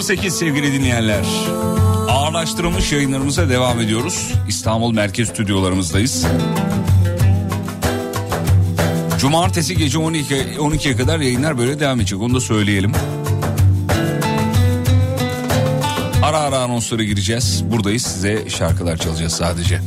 08 sevgili dinleyenler. Ağırlaştırılmış yayınlarımıza devam ediyoruz. İstanbul Merkez Stüdyolarımızdayız. Cumartesi gece 12 12'ye kadar yayınlar böyle devam edecek. Onu da söyleyelim. Ara ara anonslara gireceğiz. Buradayız size şarkılar çalacağız sadece.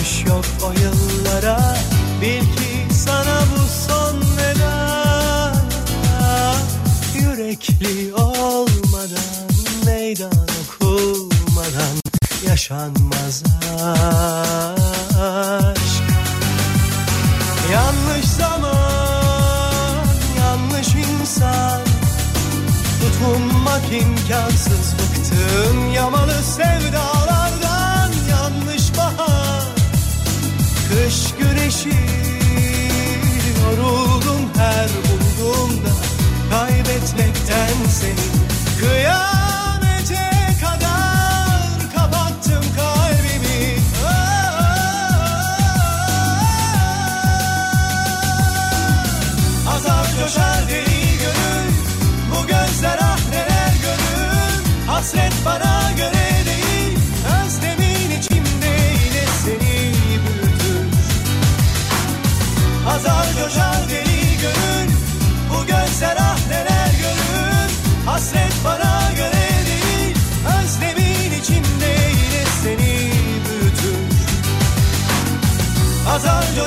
dönüş yok o yıllara. Bil ki sana bu son veda. Yürekli olmadan meydan okulmadan yaşanmaz aşk. Yanlış zaman, yanlış insan. Tutunmak imkansız bıktım yamalı sevdan ateşi Yoruldum her bulduğumda Kaybetmekten seni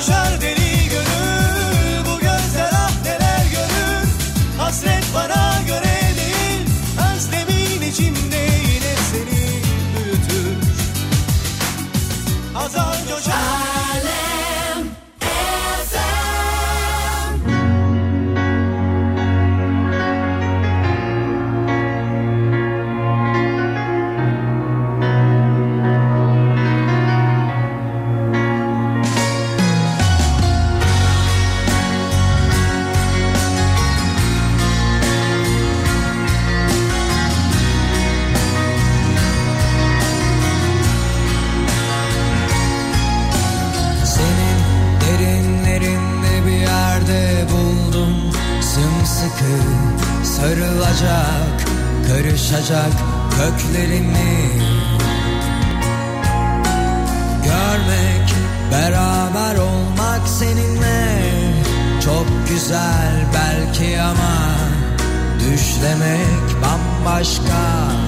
je le taşacak köklerini Görmek, beraber olmak seninle Çok güzel belki ama Düşlemek bambaşka.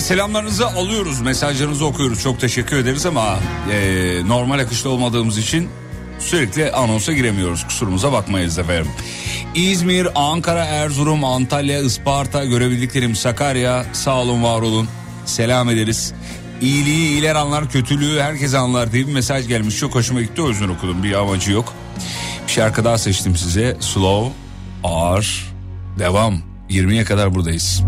Dinleyenler selamlarınızı alıyoruz. Mesajlarınızı okuyoruz. Çok teşekkür ederiz ama e, normal akışta olmadığımız için sürekli anonsa giremiyoruz. Kusurumuza bakmayız efendim. İzmir, Ankara, Erzurum, Antalya, Isparta görebildiklerim Sakarya sağ olun var olun. Selam ederiz. İyiliği iyiler anlar kötülüğü herkes anlar diye bir mesaj gelmiş. Çok hoşuma gitti o yüzden okudum bir amacı yok. Bir şarkı daha seçtim size. Slow, ağır, devam. 20'ye kadar buradayız.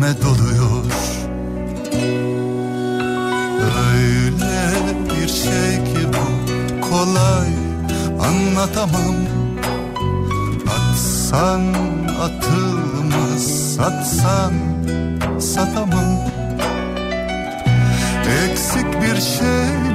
Ciğerime doluyor. Öyle bir şey ki bu kolay. Anlatamam. Atsan atılmaz satsan satamam. Eksik bir şey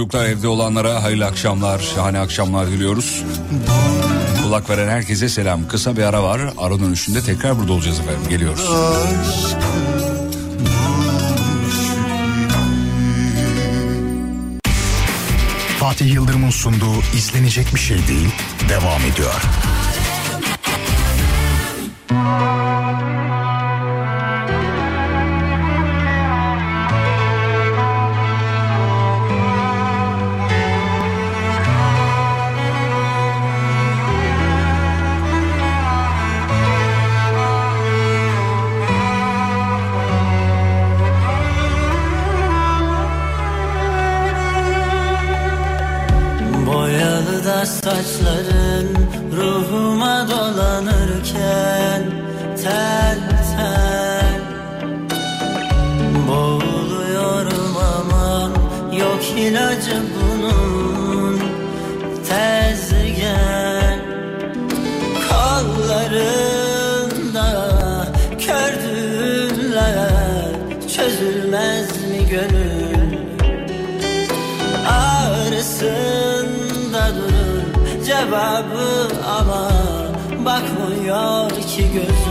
yolculuklar, evde olanlara hayırlı akşamlar, şahane akşamlar diliyoruz. Kulak veren herkese selam. Kısa bir ara var. Ara dönüşünde tekrar burada olacağız efendim. Geliyoruz. Fatih Yıldırım'ın sunduğu izlenecek bir şey değil devam ediyor. İlacı bunun. Tez gel. Kollarında kördüğümler çözülmez mi gönül? Ağrısında durur cevabı ama bakmıyor ki gözüm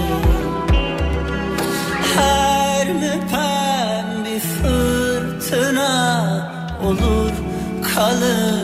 kalır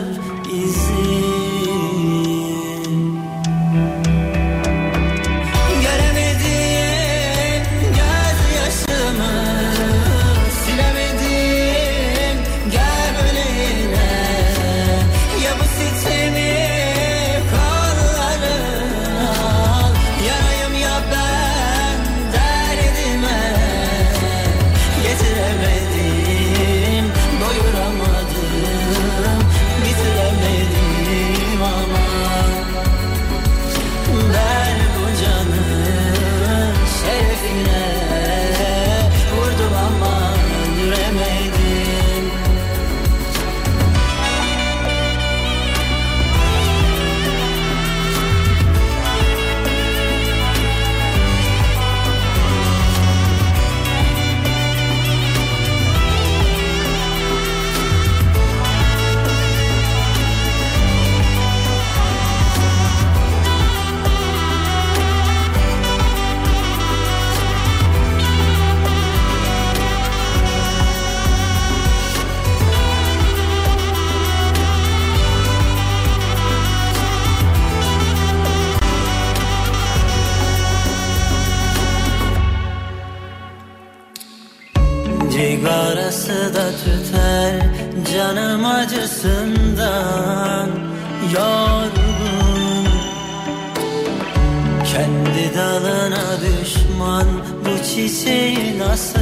Kendi dalına düşman bu çiçeği nasıl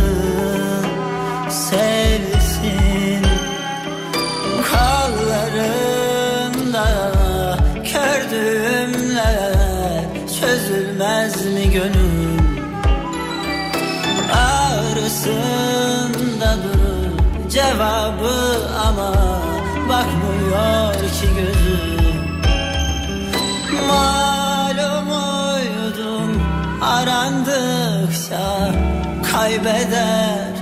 sevsin? Kollarında kördüğümler çözülmez mi gönül? Ağrısında durur cevabı ama arandıkça kaybeder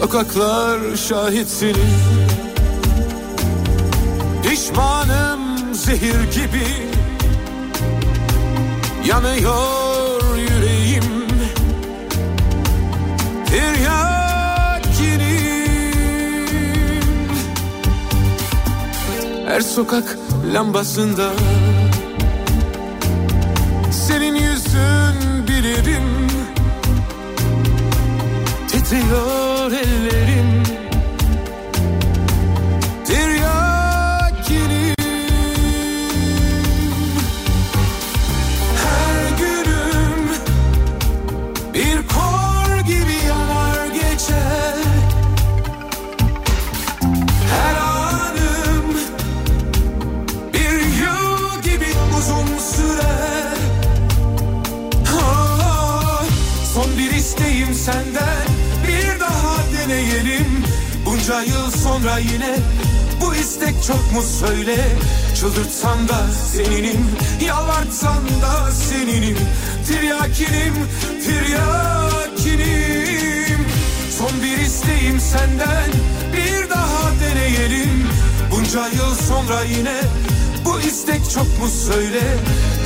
Sokaklar şahit seni Pişmanım zehir gibi. Yanıyor yüreğim. Tiryakinim Her sokak lambasında. Senin yüzün bilirim Titriyor ellerim Bunca yıl sonra yine bu istek çok mu söyle? Çıldırtsan da seninim Yalvartsan da seninim. Tiryakinim Tiryakinim. Son bir isteğim senden Bir daha deneyelim. Bunca yıl sonra yine bu istek çok mu söyle?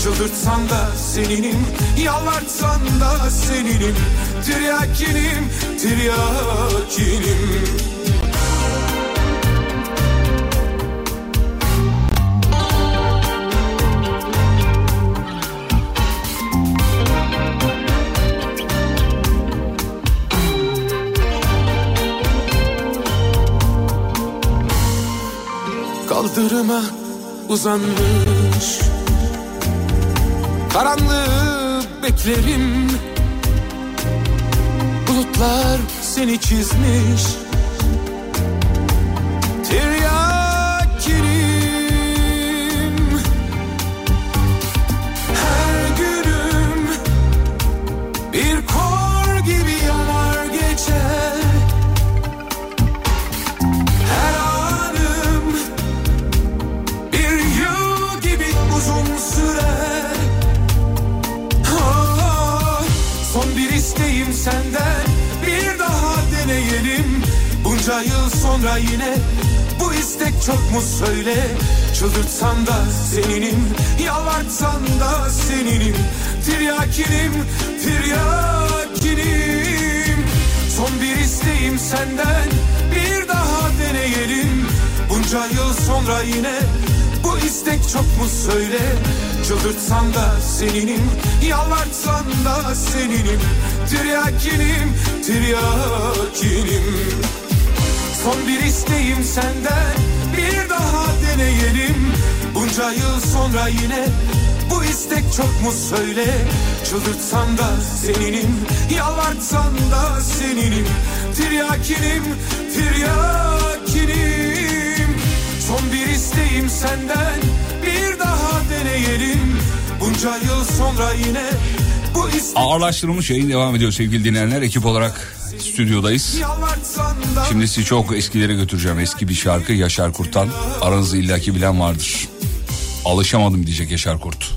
Çıldırtsan da seninim Yalvartsan da seninim. Tiryakinim Tiryakinim Kaldırıma uzanmış. Karanlığı beklerim. Bulutlar seni çizmiş. Tiryakinim Bunca yıl sonra yine bu istek çok mu söyle? Çıldırtsan da seninim Yalvartsan da seninim. Tiryakinim Tiryakinim. Son bir isteğim senden bir daha deneyelim. Bunca yıl sonra yine bu istek çok mu söyle? Çıldırtsan da seninim Yalvartsan da seninim. Tiryakinim Tiryakinim Son bir isteğim senden bir daha deneyelim. Bunca yıl sonra yine bu istek çok mu söyle? Çıldırtsan da seninim Yalvartsan da seninim. Tiryakinim Tiryakinim. Son bir isteğim senden bir daha deneyelim. Bunca yıl sonra yine Ağırlaştırılmış yayın devam ediyor sevgili dinleyenler. Ekip olarak stüdyodayız. Şimdi sizi çok eskilere götüreceğim. Eski bir şarkı Yaşar Kurt'tan. Aranızda illaki bilen vardır. Alışamadım diyecek Yaşar Kurt.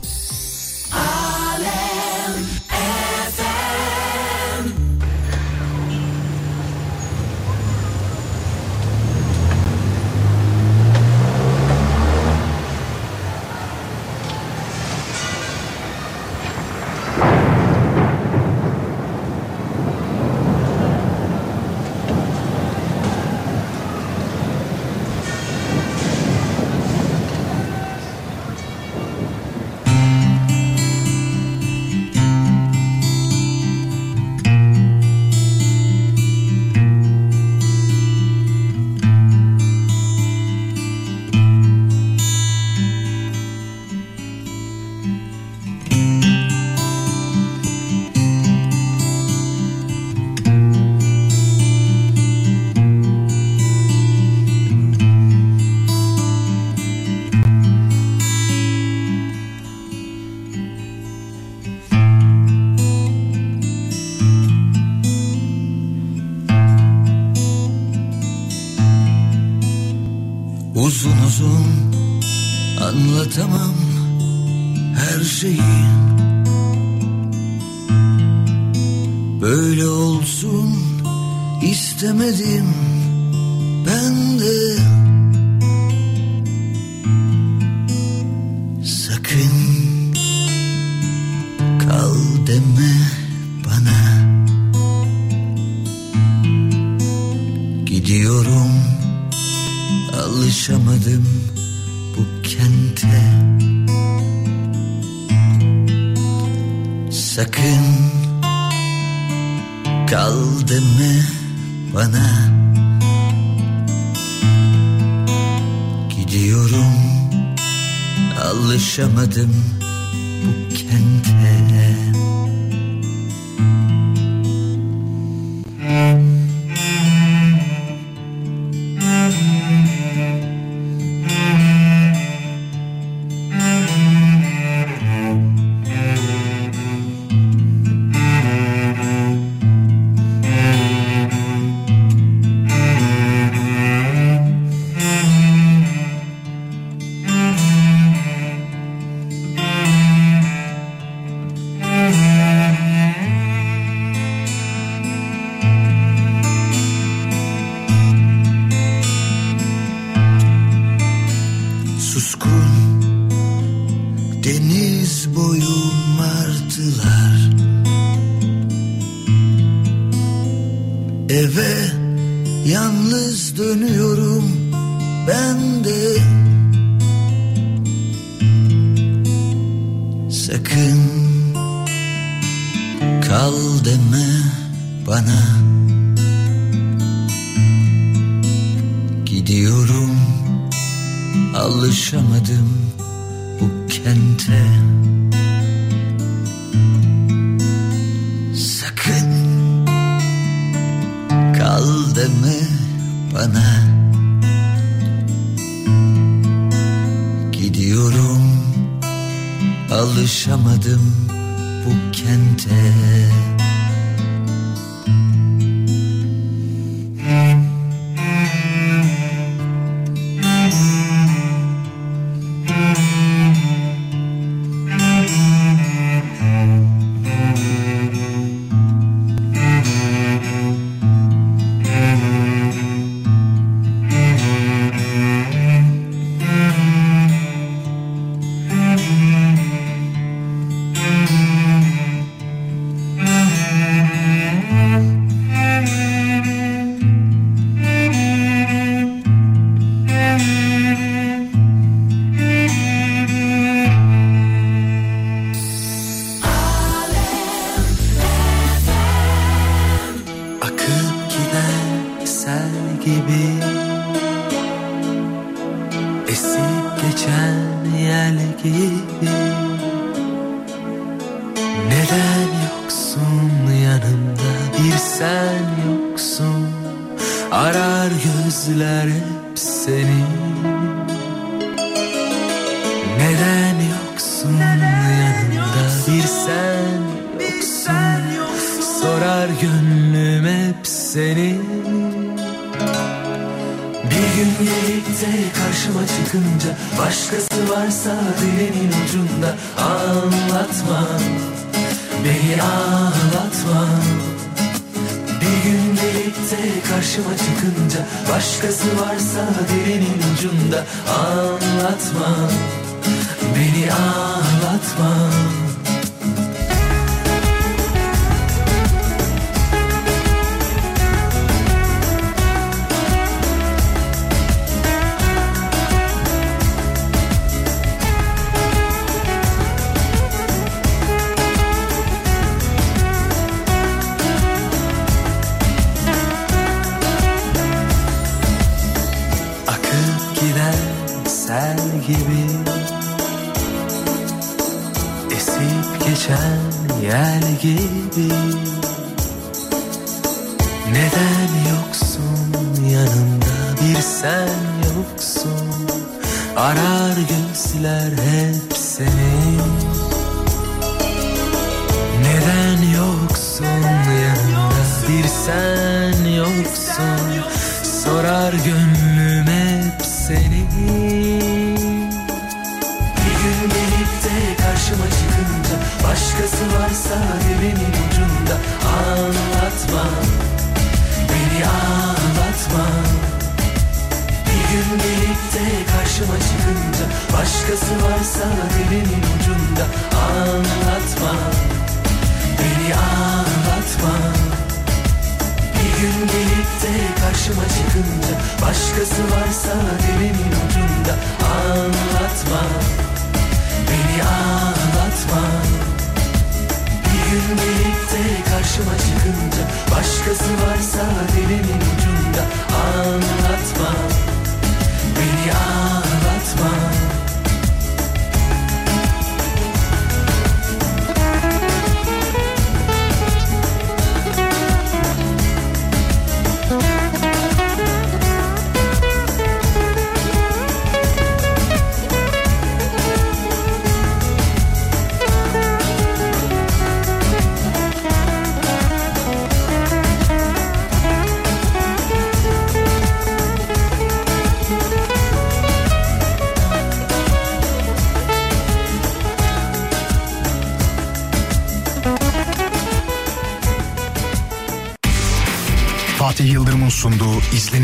Alışamadım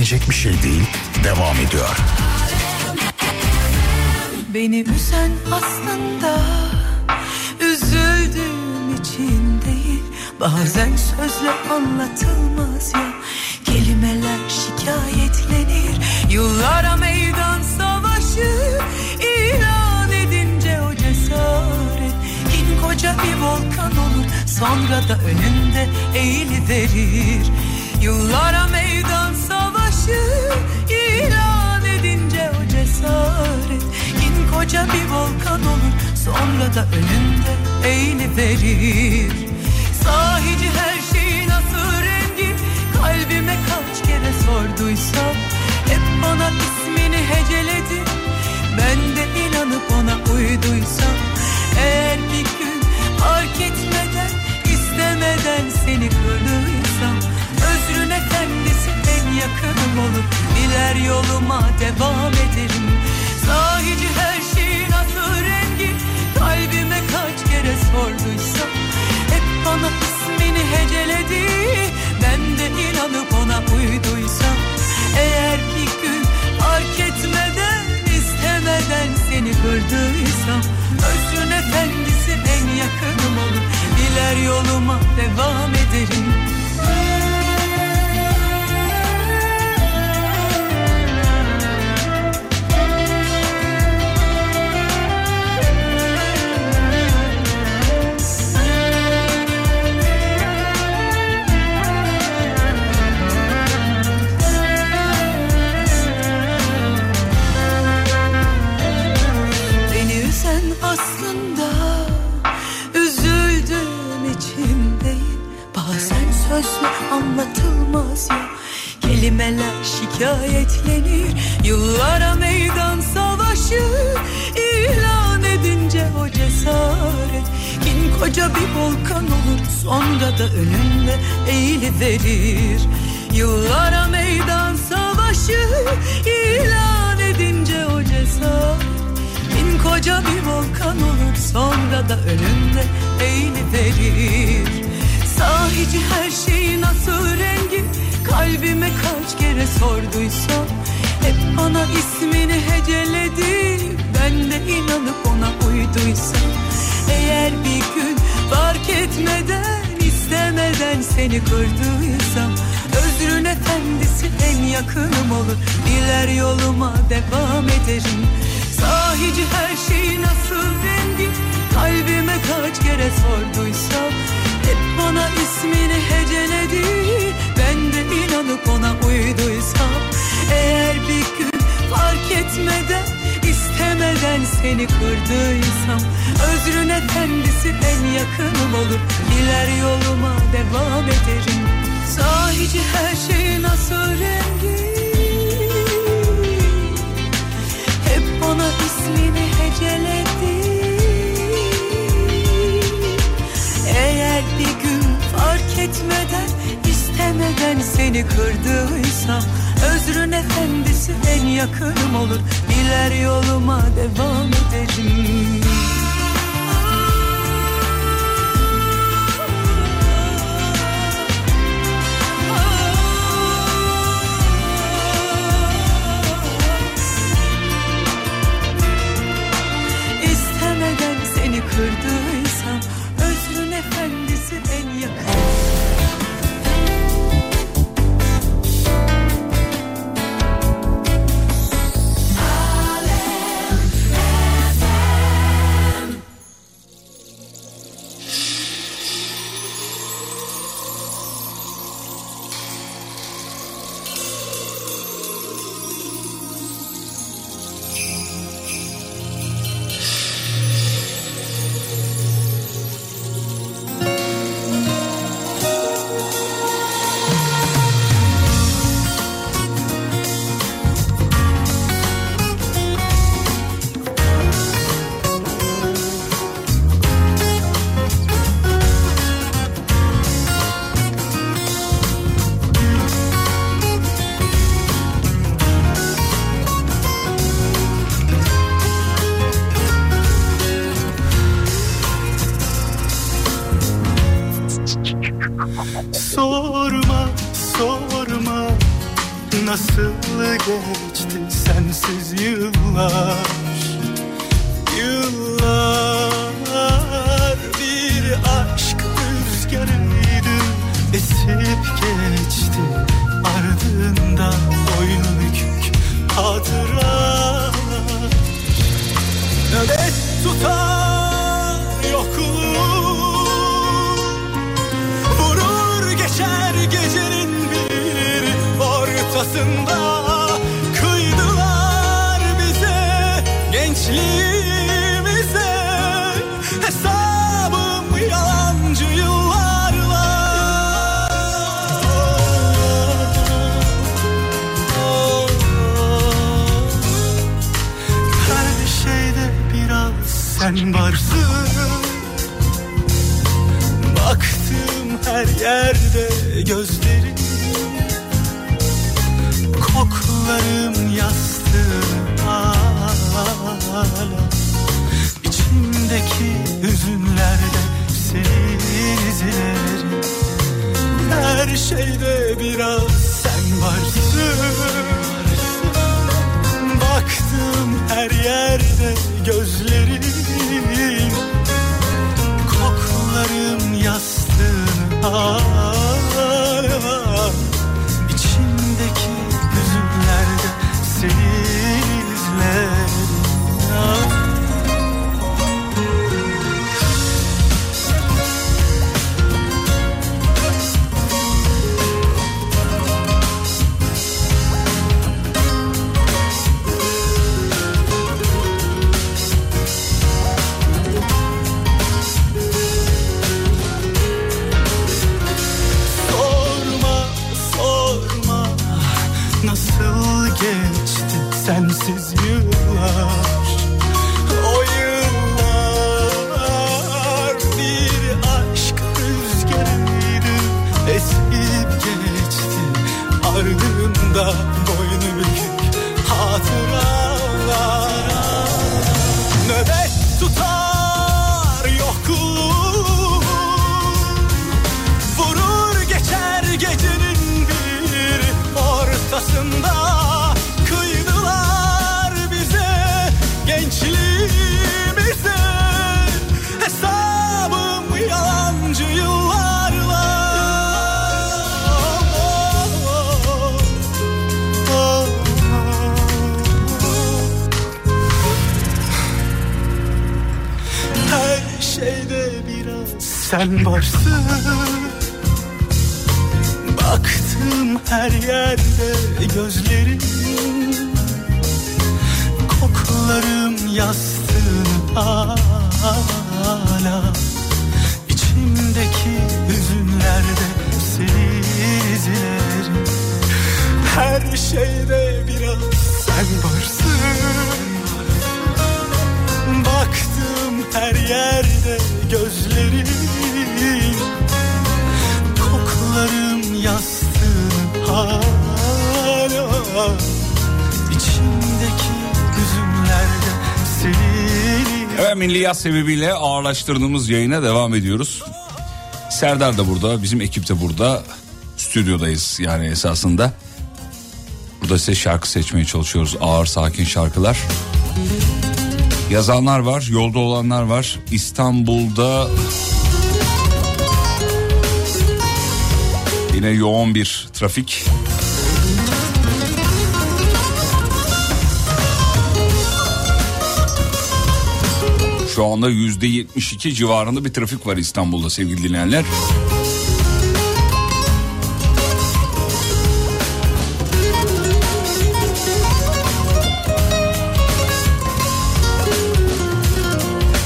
Söylenecek bir şey değil devam ediyor. Benim sen aslında da önünde eğili verir. Sahip sebebiyle ağırlaştırdığımız yayına devam ediyoruz. Serdar da burada, bizim ekip de burada. Stüdyodayız yani esasında. Burada size şarkı seçmeye çalışıyoruz. Ağır sakin şarkılar. Yazanlar var, yolda olanlar var. İstanbul'da yine yoğun bir trafik. Şu anda yüzde 72 civarında bir trafik var İstanbul'da sevgili dinleyenler.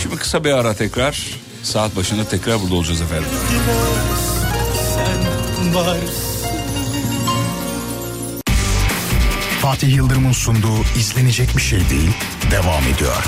Şimdi kısa bir ara tekrar saat başında tekrar burada olacağız efendim. Fatih Yıldırım'ın sunduğu izlenecek bir şey değil devam ediyor.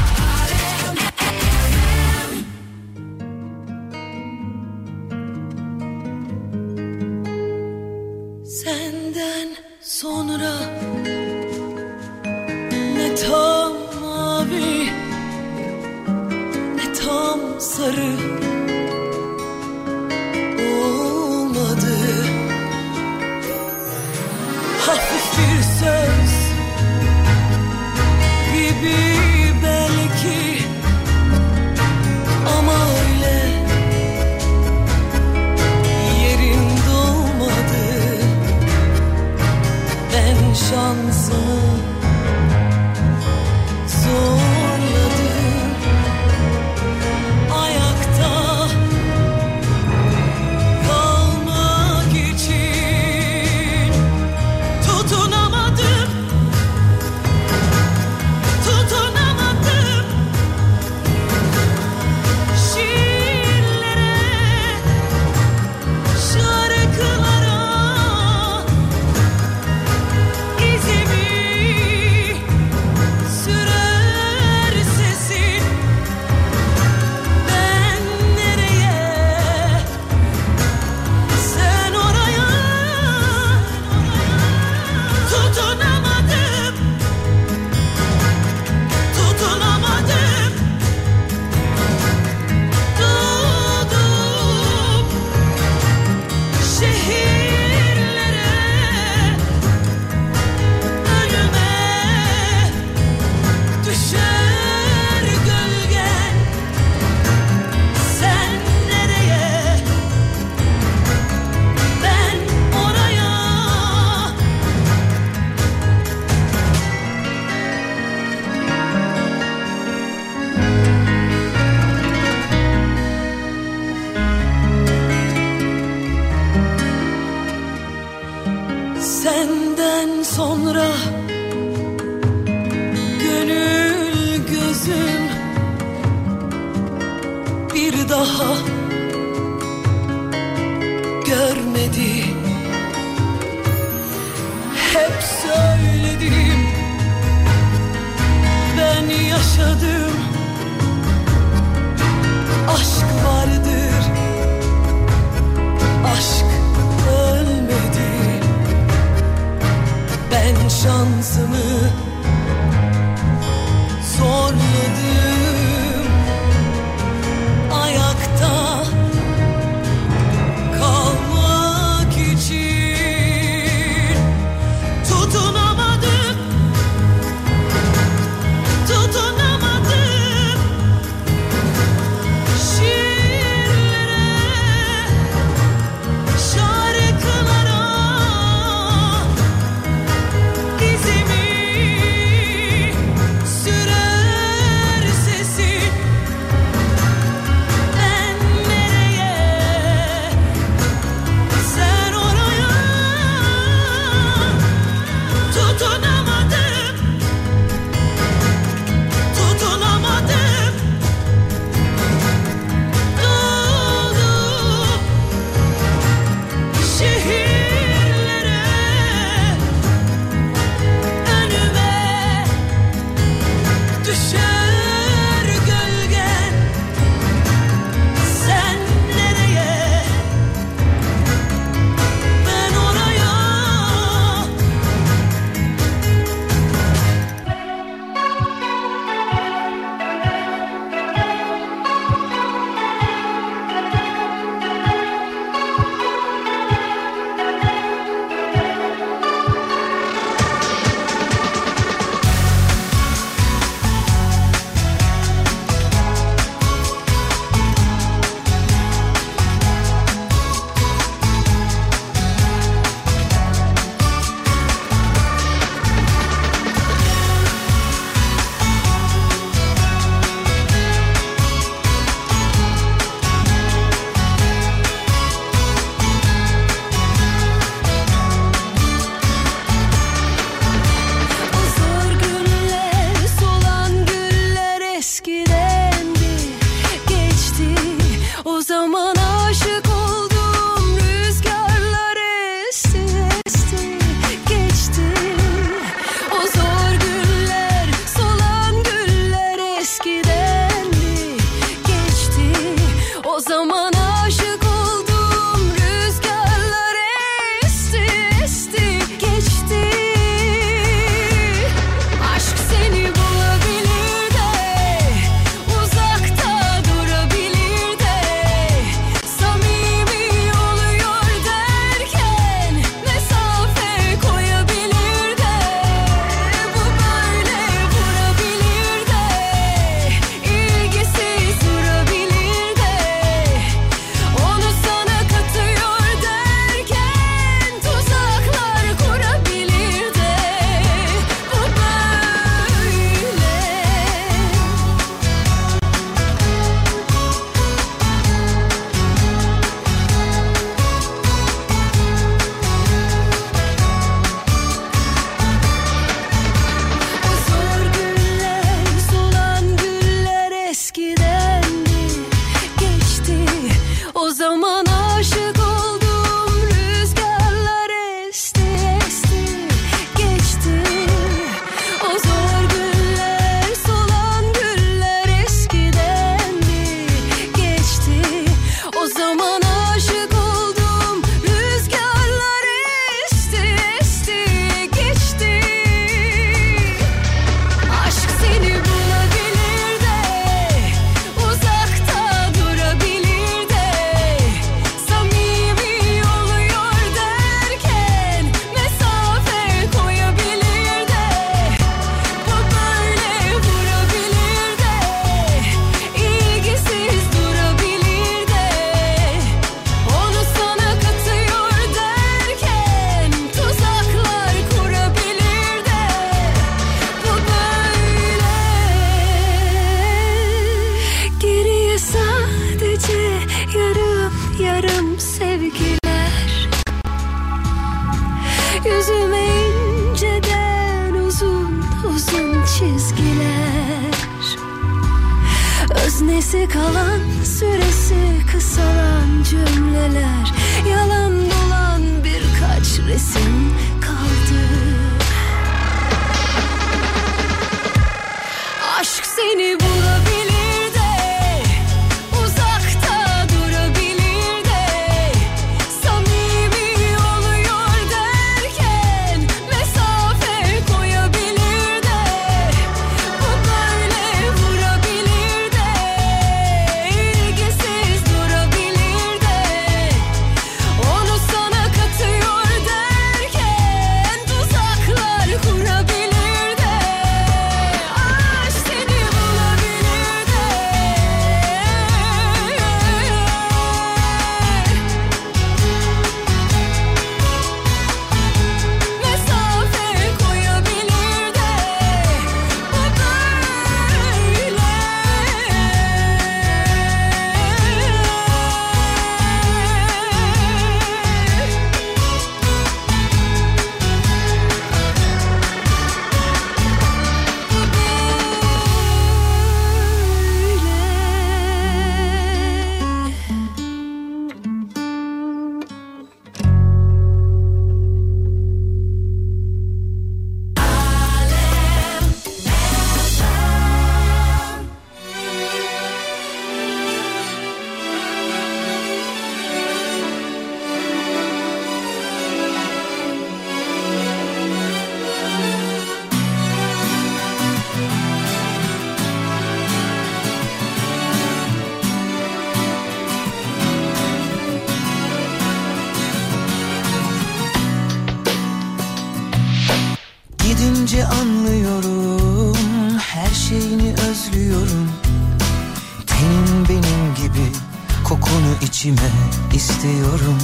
İçime istiyorum.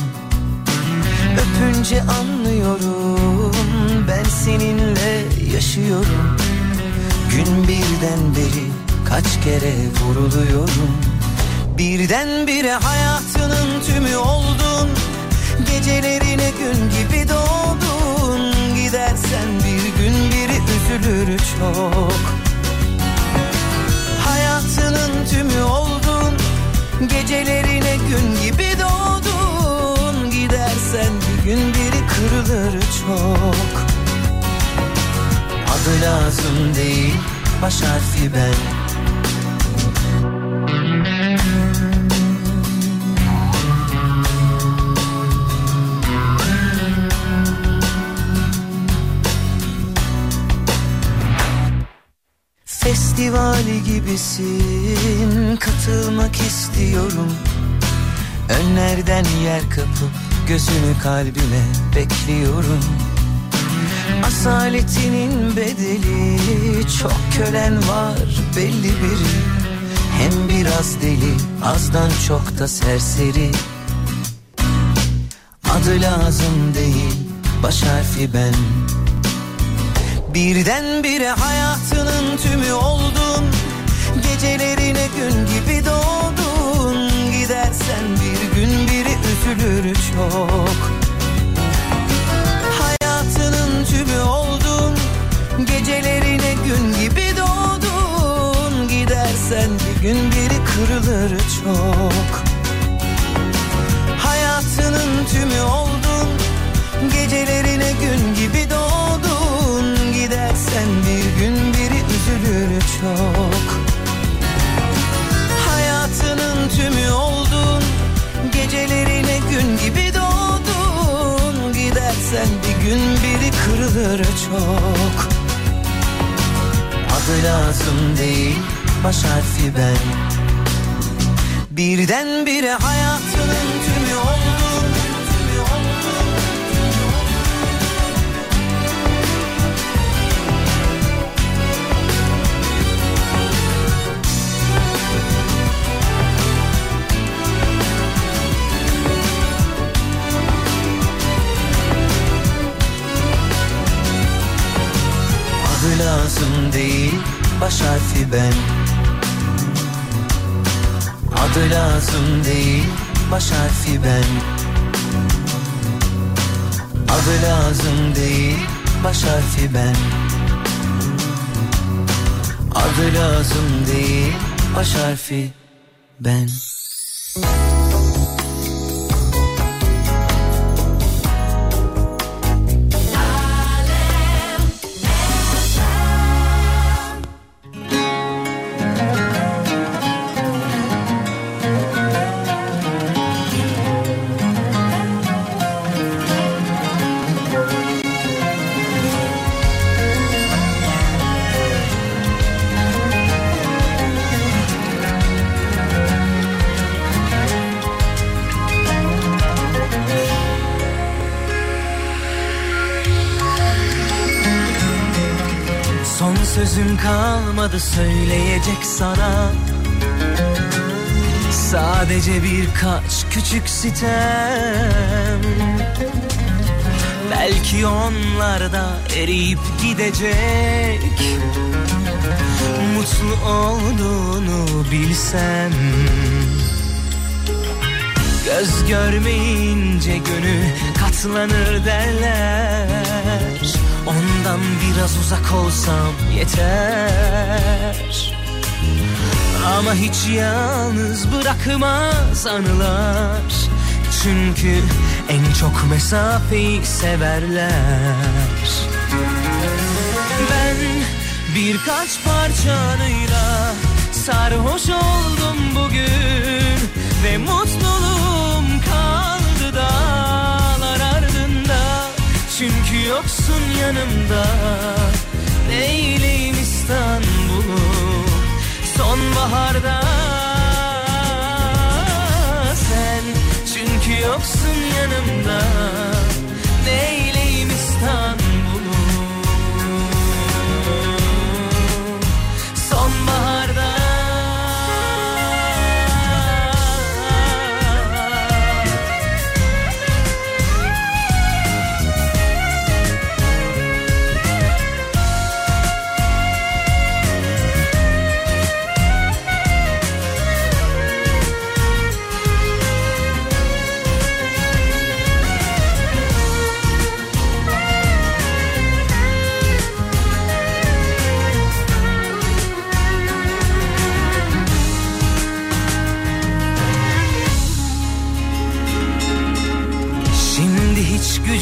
Öpünce anlıyorum ben seninle yaşıyorum. Gün birden beri kaç kere vuruluyorum. Birdenbire hayatının tümü oldun. Gecelerine gün gibi doğdun. Gidersen bir gün biri üzülür çok. Hayatının tümü oldun Gecelerine gün gibi doğdun. Gidersen bir gün biri kırılır çok. Adı lazım değil baş harfi ben Festivali gibisin katılmak istiyorum. Önlerden yer kapıp gözünü kalbime bekliyorum. Asaletinin bedeli çok kölen var belli biri Hem biraz deli azdan çok da serseri. Adı lazım değil baş harfi ben Birdenbire hayatının tümü oldun. Gecelerine gün gibi doğdun. Gidersen bir gün biri üzülür çok. Hayatının tümü oldun. Gecelerine gün gibi doğdun. Gidersen bir gün biri kırılır çok. Hayatının tümü oldun. Gecelerine gün gibi doğdun çok. Hayatının tümü oldun Gecelerine gün gibi doğdun. Gidersen bir gün biri kırılır çok. Adı lazım değil baş harfi ben. Birdenbire hayatının tümü oldun lazım değil. Baş harfi ben. Adı lazım değil. Baş harfi ben. Adı lazım değil. Baş harfi ben. Adı lazım değil. Baş harfi ben. Son Sadece birkaç küçük sitem. Belki onlar da eriyip gidecek. Mutlu olduğunu bilsem. Göz görmeyince gönül katlanır derler. Ondan biraz uzak olsam yeter Ama hiç yalnız bırakmaz anılar. Çünkü en çok mesafeyi severler. Ben birkaç parçanıyla sarhoş oldum bugün. Ve mutluluğum kaldı dağlar ardında. Çünkü yoksun yanımda. Neyleyim İstanbul'u sonbaharda. Sen çünkü yoksun yanımda. Neyleyim İstanbul'u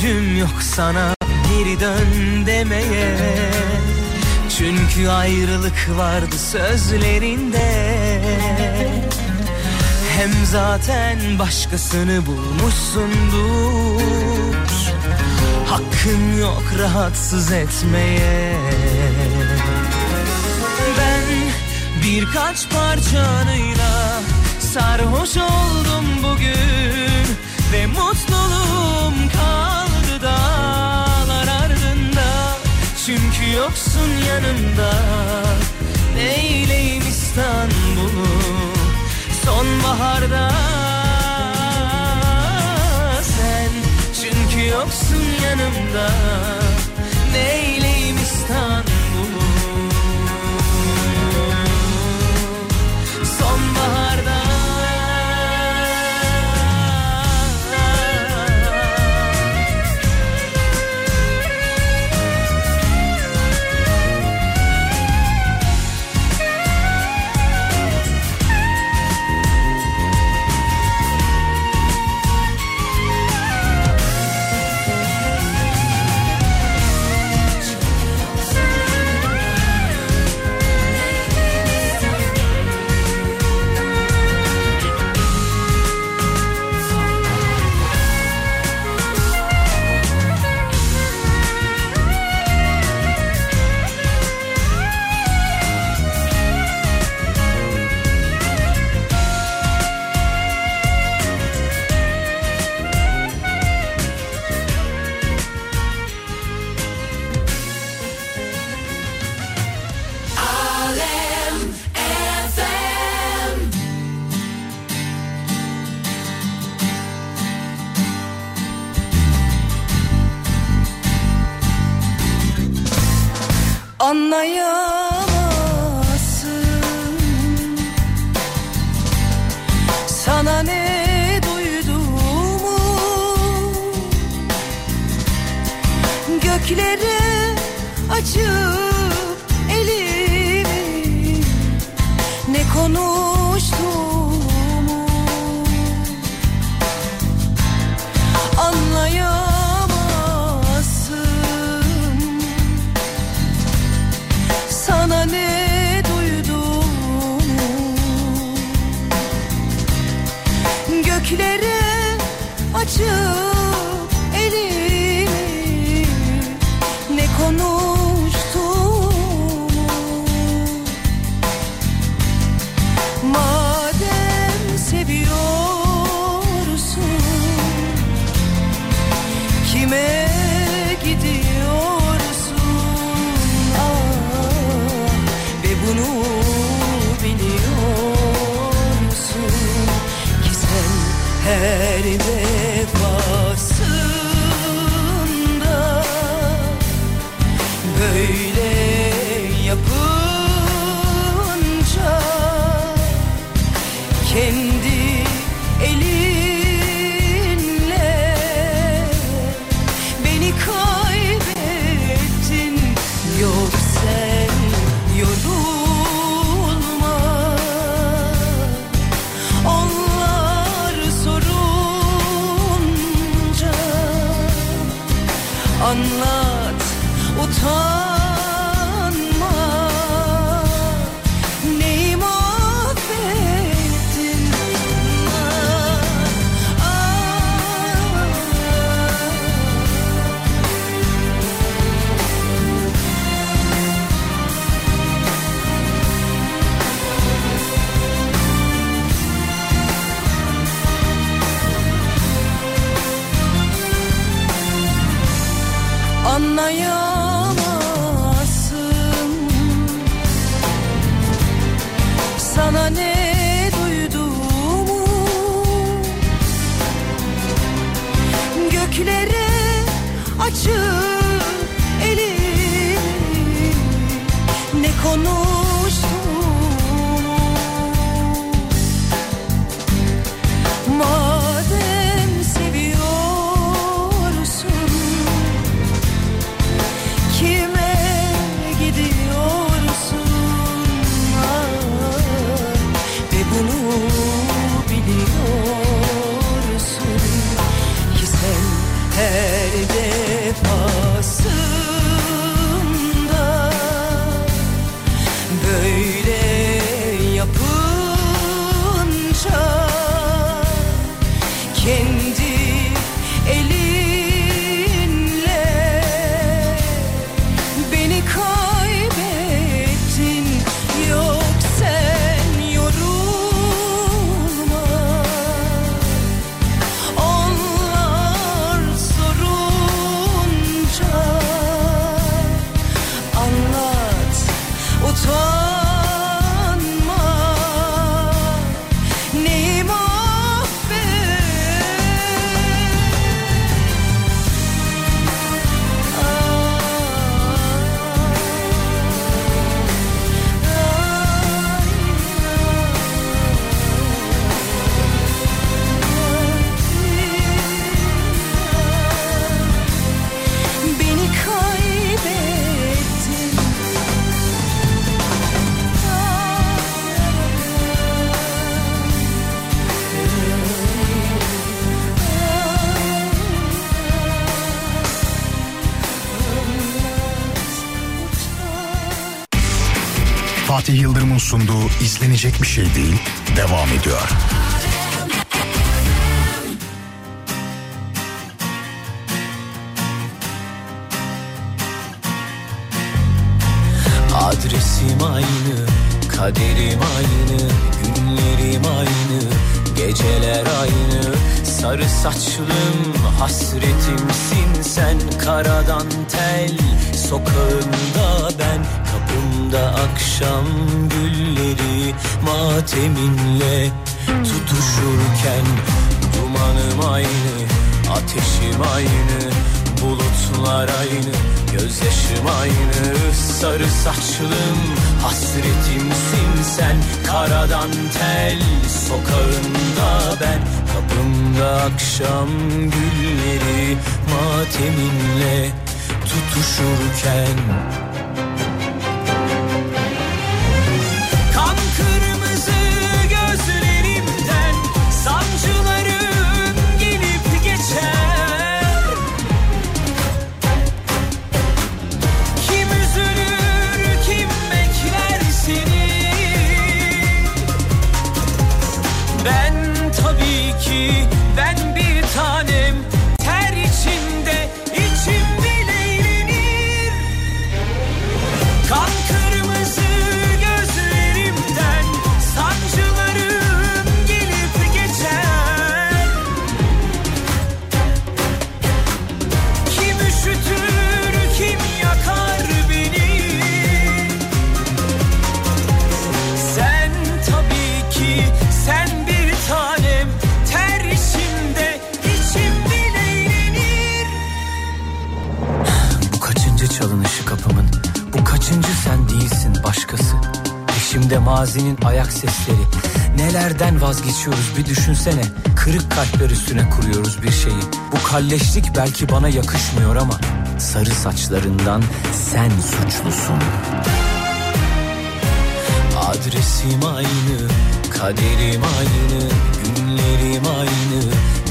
gücüm yok sana geri dön demeye. Çünkü ayrılık vardı sözlerinde. Hem zaten başkasını bulmuşsundur. Hakkın yok rahatsız etmeye. Ben birkaç parçanıyla sarhoş oldum bugün Ve mutluluğum yoksun yanımda Neyleyim İstanbul'u sonbaharda? Sen çünkü yoksun yanımda. Neyleyim İstanbul'u izlenecek bir şey değil devam ediyor. Adresim aynı, kaderim aynı, günlerim aynı, geceler aynı. Sarı saçlım hasretimsin sen karadan tel Sokağında ben kapımda akşam gülleri mateminle tutuşurken Dumanım aynı, ateşim aynı, bulutlar aynı Gözyaşım aynı, sarı saçlım, hasretimsin sen. Karadan tel, sokağında ben. Kapımda akşam gülleri mateminle tutuşurken içinde mazinin ayak sesleri. Nelerden vazgeçiyoruz bir düşünsene. Kırık kalpler üstüne kuruyoruz bir şeyi. Bu kalleşlik belki bana yakışmıyor ama sarı saçlarından sen suçlusun. Adresim aynı, kaderim aynı, günlerim aynı,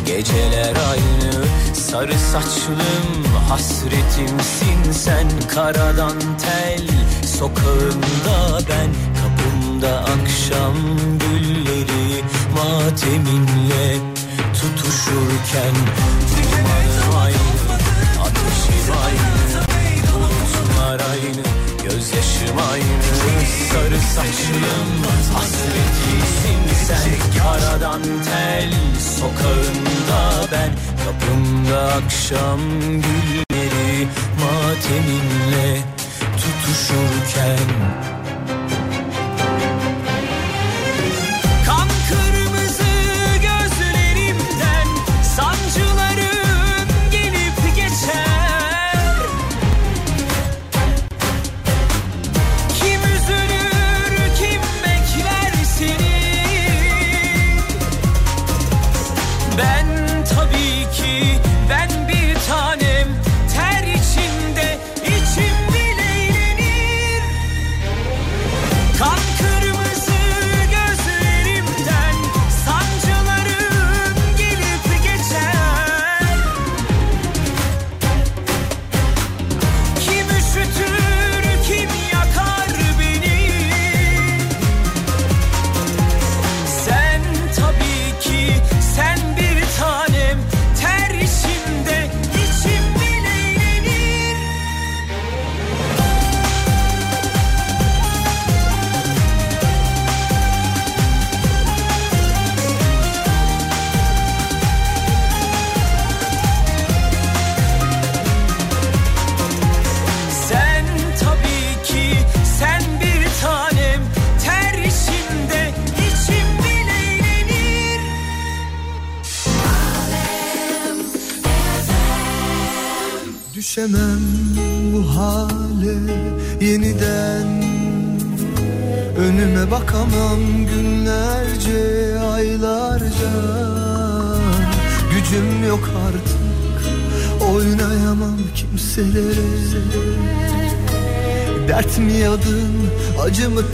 geceler aynı. Sarı saçlım hasretimsin sen karadan tel sokağında ben Yanımda akşam gülleri mateminle tutuşurken aynı, ateşim aynı aynı, gözyaşım aynı Sarı saçlım, hasretisin sen Aradan tel, sokağında ben Kapımda akşam gülleri mateminle tutuşurken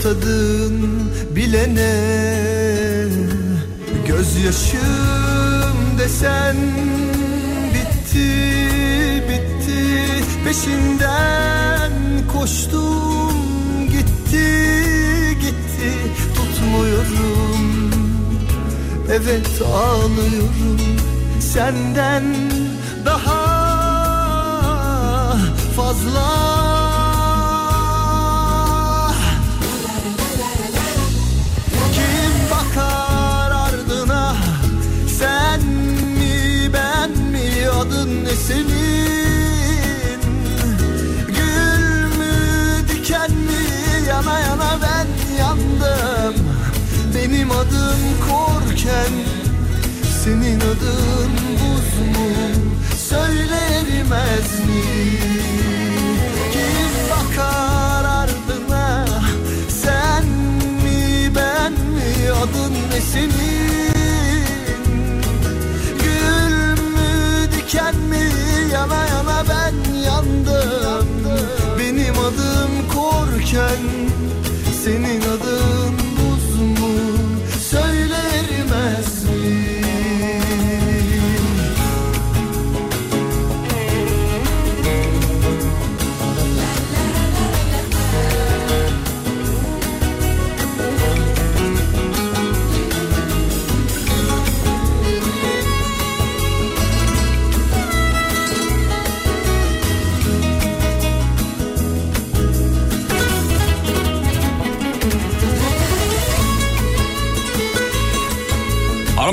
tadın bilene. Gözyaşım desen bitti bitti. Peşinden koştum gitti gitti. Tutmuyorum evet ağlıyorum. Senden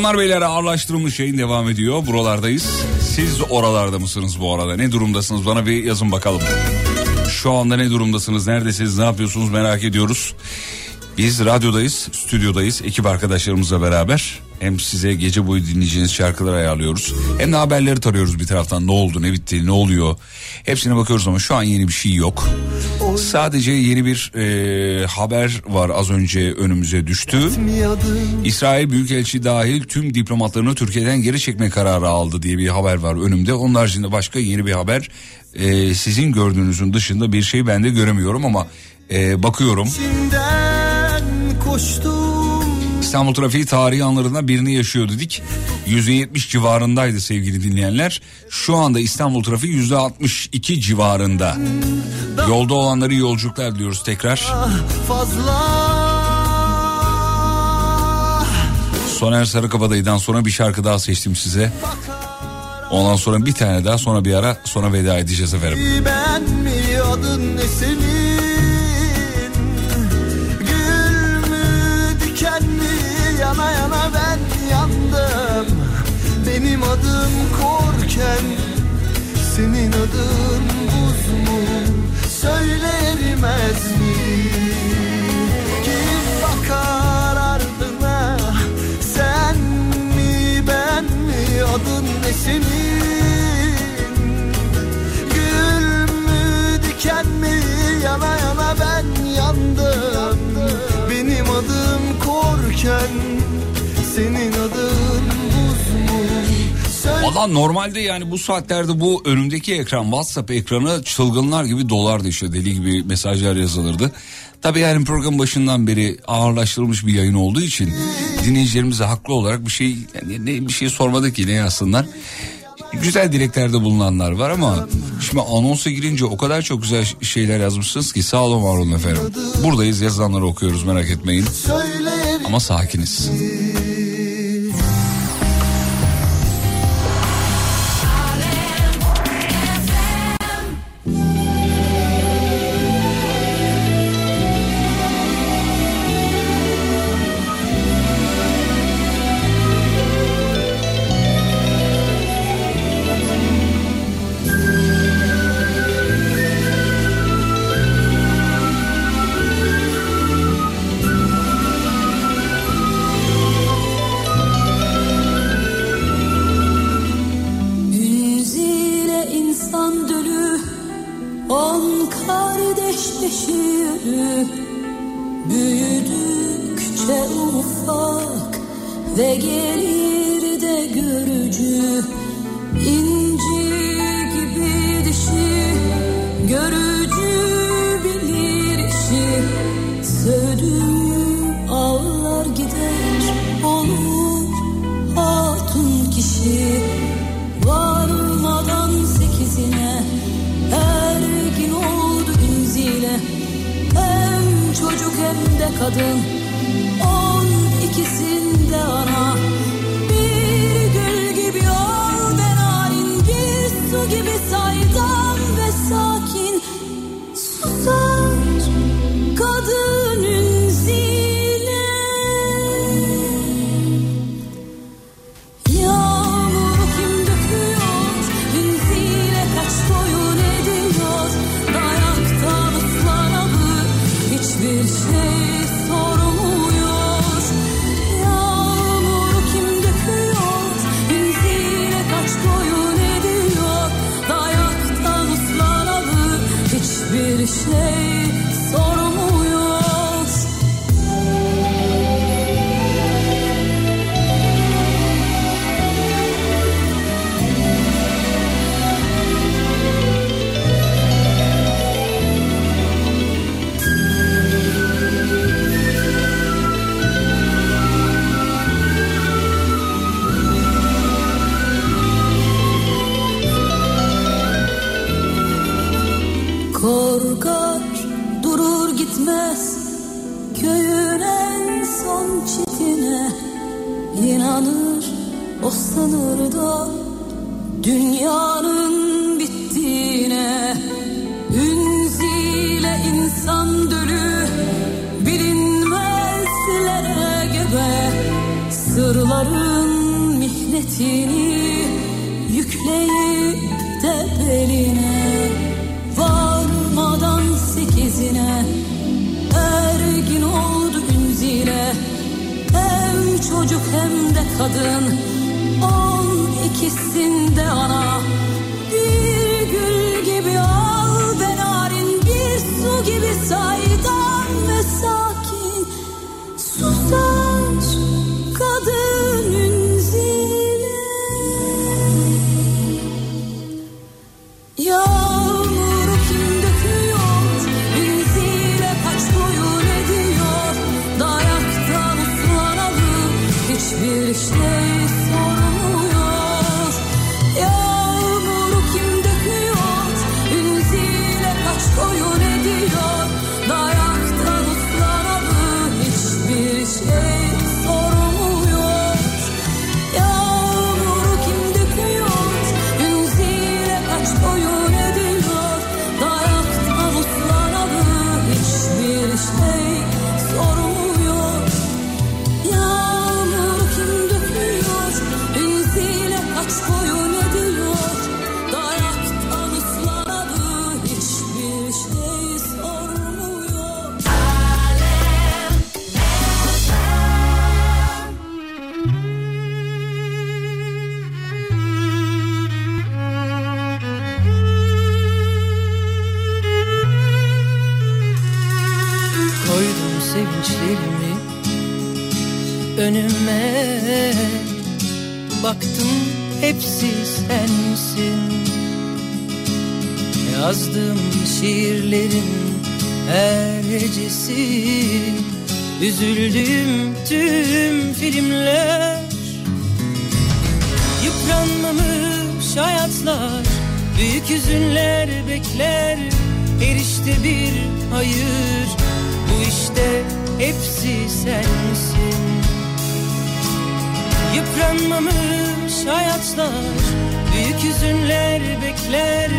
Hanımlar beyler ağırlaştırılmış yayın devam ediyor. Buralardayız. Siz oralarda mısınız bu arada? Ne durumdasınız? Bana bir yazın bakalım. Şu anda ne durumdasınız? Neredesiniz? Ne yapıyorsunuz? Merak ediyoruz. Biz radyodayız, stüdyodayız. Ekip arkadaşlarımızla beraber hem size gece boyu dinleyeceğiniz şarkıları ayarlıyoruz. Hem de haberleri tarıyoruz bir taraftan. Ne oldu, ne bitti, ne oluyor? Hepsine bakıyoruz ama şu an yeni bir şey yok. Sadece yeni bir e, haber var az önce önümüze düştü. İsrail Büyükelçi dahil tüm diplomatlarını Türkiye'den geri çekme kararı aldı diye bir haber var önümde. Onun haricinde başka yeni bir haber e, sizin gördüğünüzün dışında bir şey ben de göremiyorum ama e, bakıyorum. Koştum İstanbul trafiği tarihi anlarından birini yaşıyor dedik. %70 civarındaydı sevgili dinleyenler. Şu anda İstanbul trafiği %62 civarında. Yolda olanları yolculuklar diyoruz tekrar. Soner Sarıkabadayı'dan sonra bir şarkı daha seçtim size. Ondan sonra bir tane daha sonra bir ara sonra veda edeceğiz efendim. Ben mi adın ne senin Benim adım korken Senin adın buz mu? Söyle erimez mi? Kim bakar ardına? Sen mi ben mi? Adın ne senin? Gül mü diken mi? Yana yana ben yandım. Benim adım korken senin adın Valla normalde yani bu saatlerde bu önümdeki ekran WhatsApp ekranı çılgınlar gibi dolardı işte deli gibi mesajlar yazılırdı. Tabii yani program başından beri ağırlaştırılmış bir yayın olduğu için dinleyicilerimize haklı olarak bir şey yani ne, bir şey sormadı ki ne yazsınlar. Güzel dileklerde bulunanlar var ama şimdi anonsa girince o kadar çok güzel şeyler yazmışsınız ki sağ olun var olun efendim. Buradayız yazılanları okuyoruz merak etmeyin söyle ama sakiniz. Yüzüyle Ve gelir de görücü İnci gibi dişi. Görücü bilir işi Sövdüğüm ağlar gider. Olur hatun kişi Varmadan sekizine. Ergin oldu inzile Hem çocuk hem de kadın here to stay. Şiirlerin her hecesi Üzüldüğüm tüm filmler. Yıpranmamış hayatlar Büyük hüzünler bekler. Erişte bir hayır Bu işte hepsi sensin. Yıpranmamış hayatlar Büyük hüzünler bekler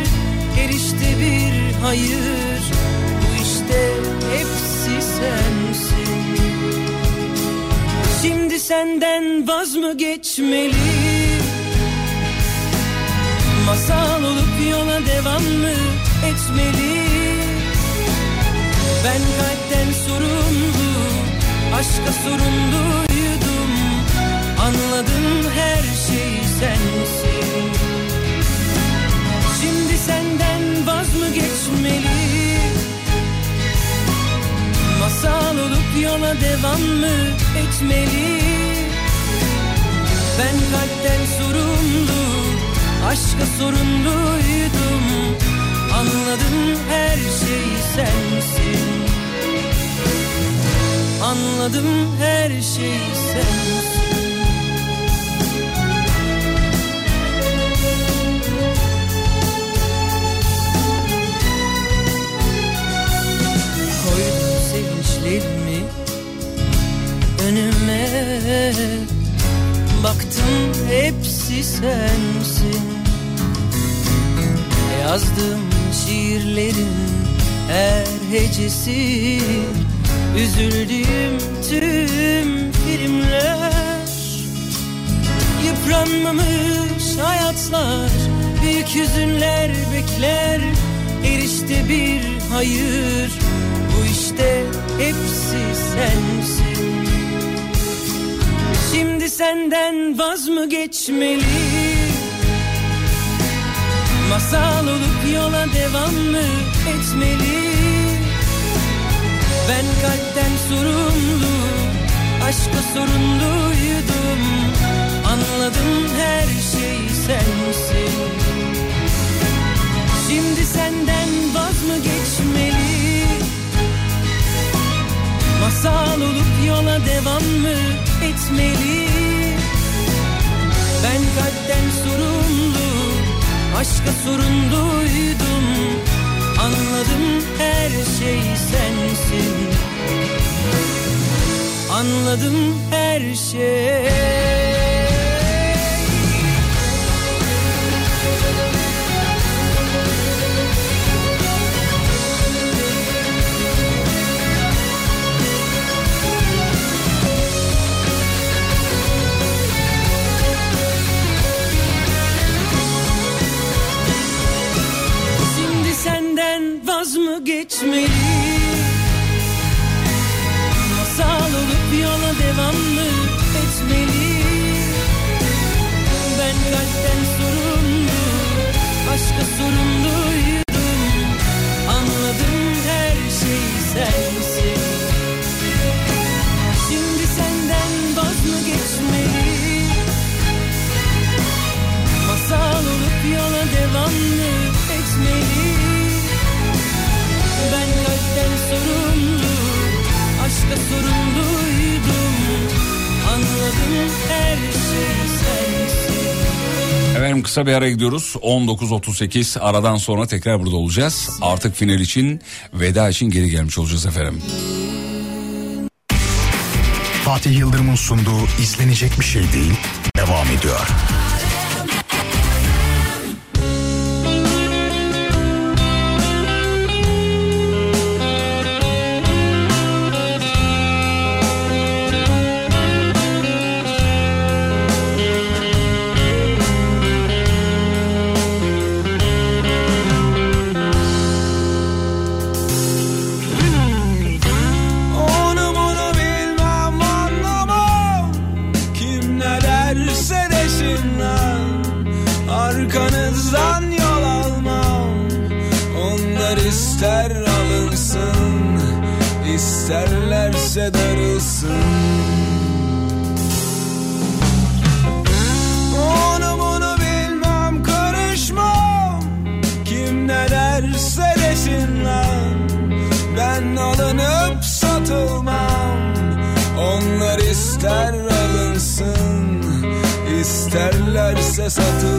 Erişte bir hayır Bu işte hepsi sensin. Şimdi senden vaz mı geçmeli? Masal olup yola devam mı etmeli? Ben kalpten sorumlu Aşka sorumluydum. Anladım her şey sensin vaz mı geçmeli? Masal olup yola devam mı etmeli? Ben kalpten sorumlu Aşka sorumluydum. Anladım her şey sensin. Anladım her şey sensin önüme. Baktım hepsi sensin. Yazdığım şiirlerin her hecesi. Üzüldüğüm tüm filmler. Yıpranmamış hayatlar Büyük hüzünler bekler. Erişte bir hayır Bu işte hepsi sensin senden vaz mı geçmeli? Masal olup yola devam mı etmeli? Ben kalpten sorumlu Aşka sorumluydum. Anladım her şey sensin. Şimdi senden vaz mı geçmeli? Masal olup yola devam mı etmeli Ben kalpten sorumlu Aşka sorumluydum Anladım her şey sensin. Anladım her şey geçmeli. Masal olup yola devam mı etmeli? Ben kalpten sorumlu Başka sorumluydum. Anladım her şey sensin Aşka sorumluydum Anladım her şey sensin Efendim kısa bir ara gidiyoruz. 19.38 aradan sonra tekrar burada olacağız. Artık final için veda için geri gelmiş olacağız efendim. Fatih Yıldırım'ın sunduğu izlenecek bir şey değil devam ediyor. princess à tout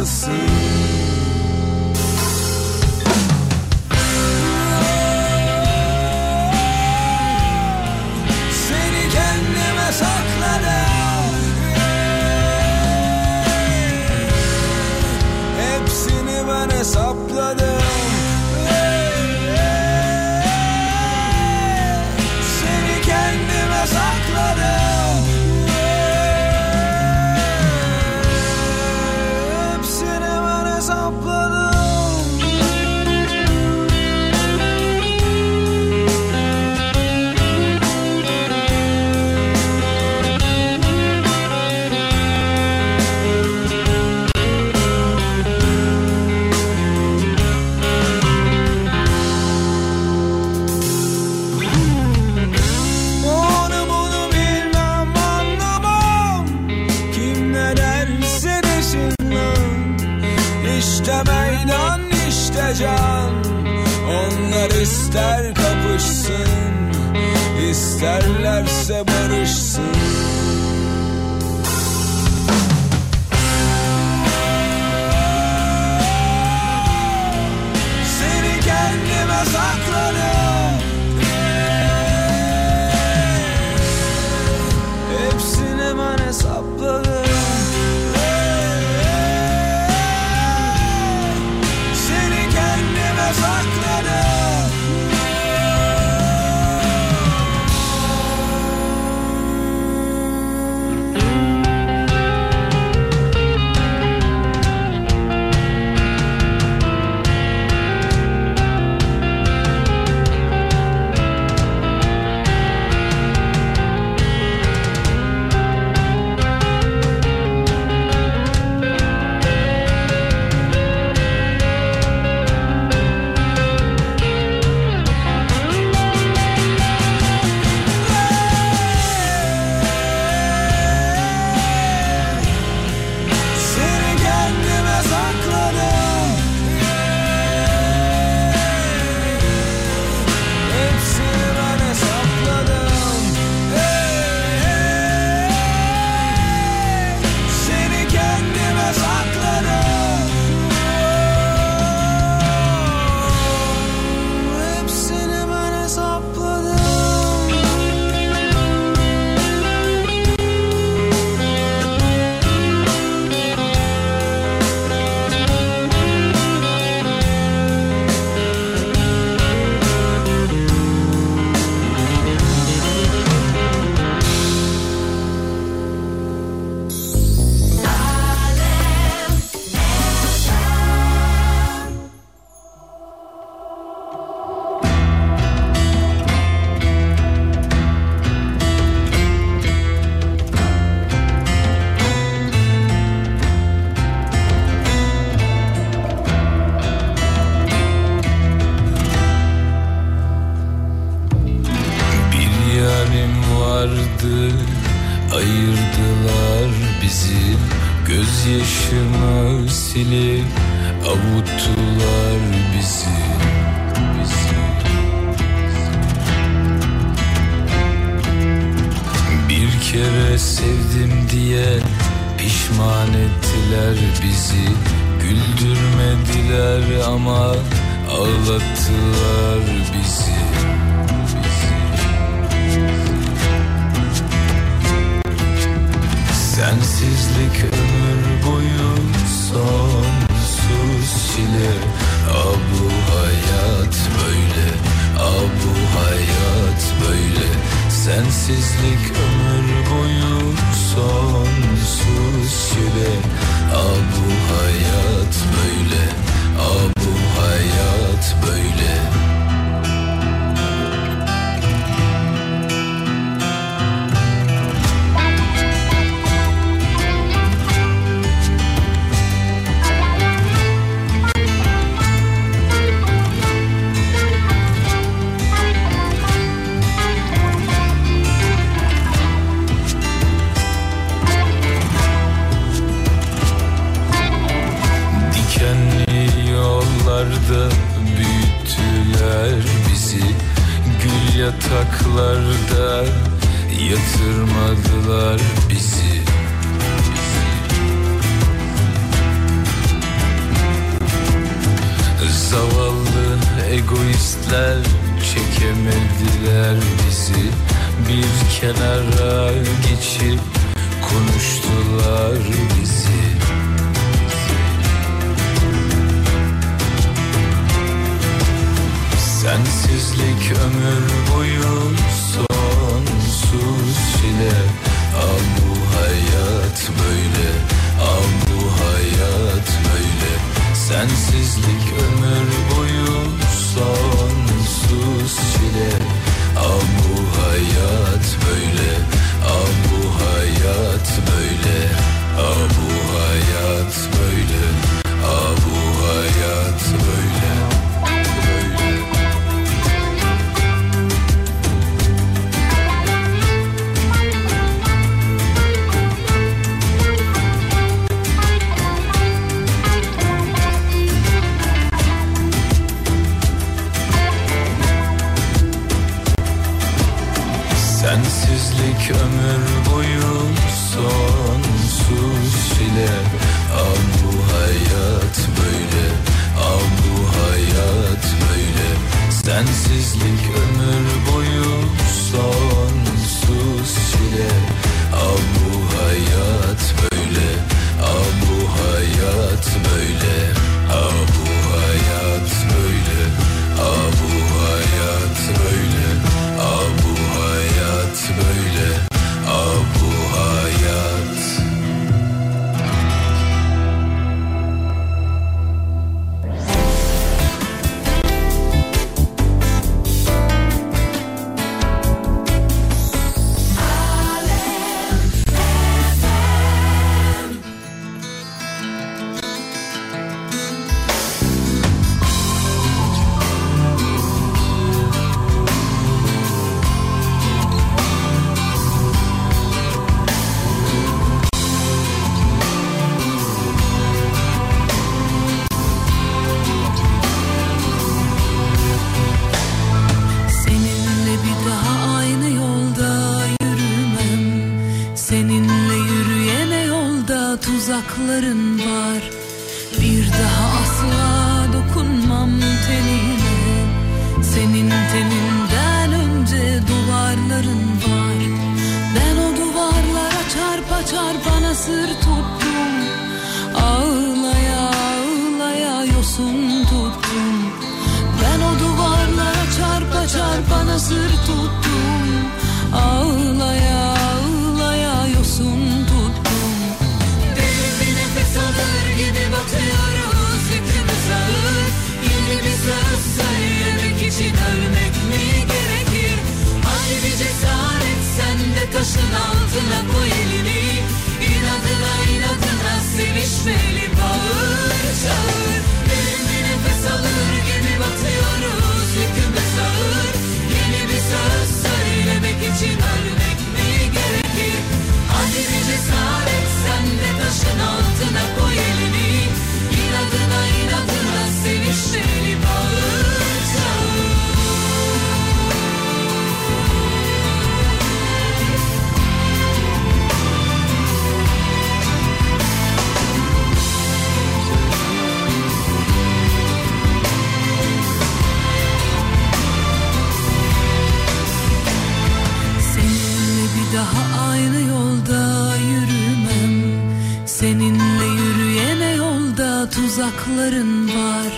dudakların var.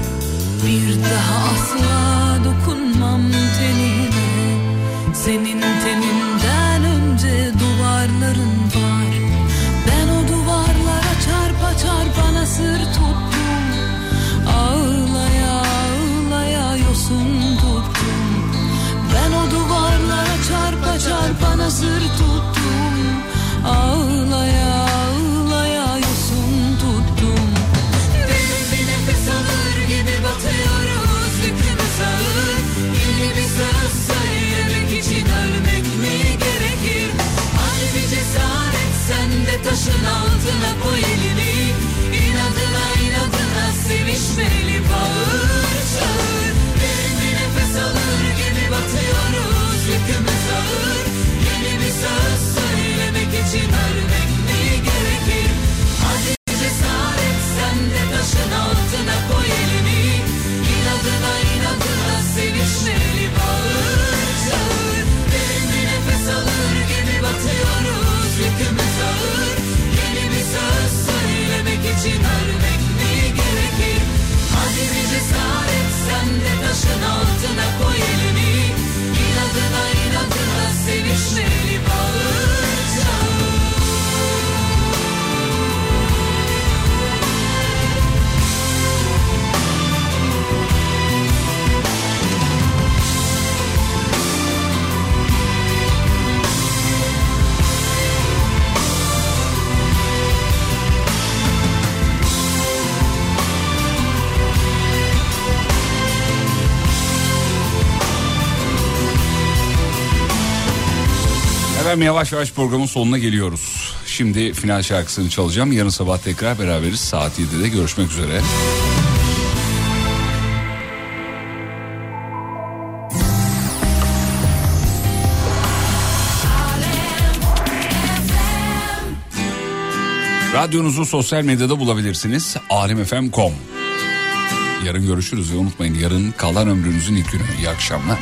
Bir daha asla dokunmam tenine. Senin tenin efendim yavaş yavaş programın sonuna geliyoruz. Şimdi final şarkısını çalacağım. Yarın sabah tekrar beraberiz. Saat 7'de görüşmek üzere. Radyonuzu sosyal medyada bulabilirsiniz. alemfm.com Yarın görüşürüz ve unutmayın yarın kalan ömrünüzün ilk günü. İyi akşamlar.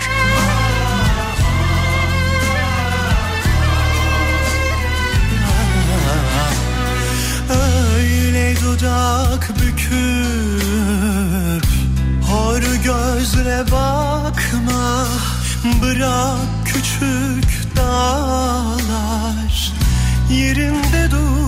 kulak bükür Hor gözle bakma. Bırak küçük dağlar Yerinde dur.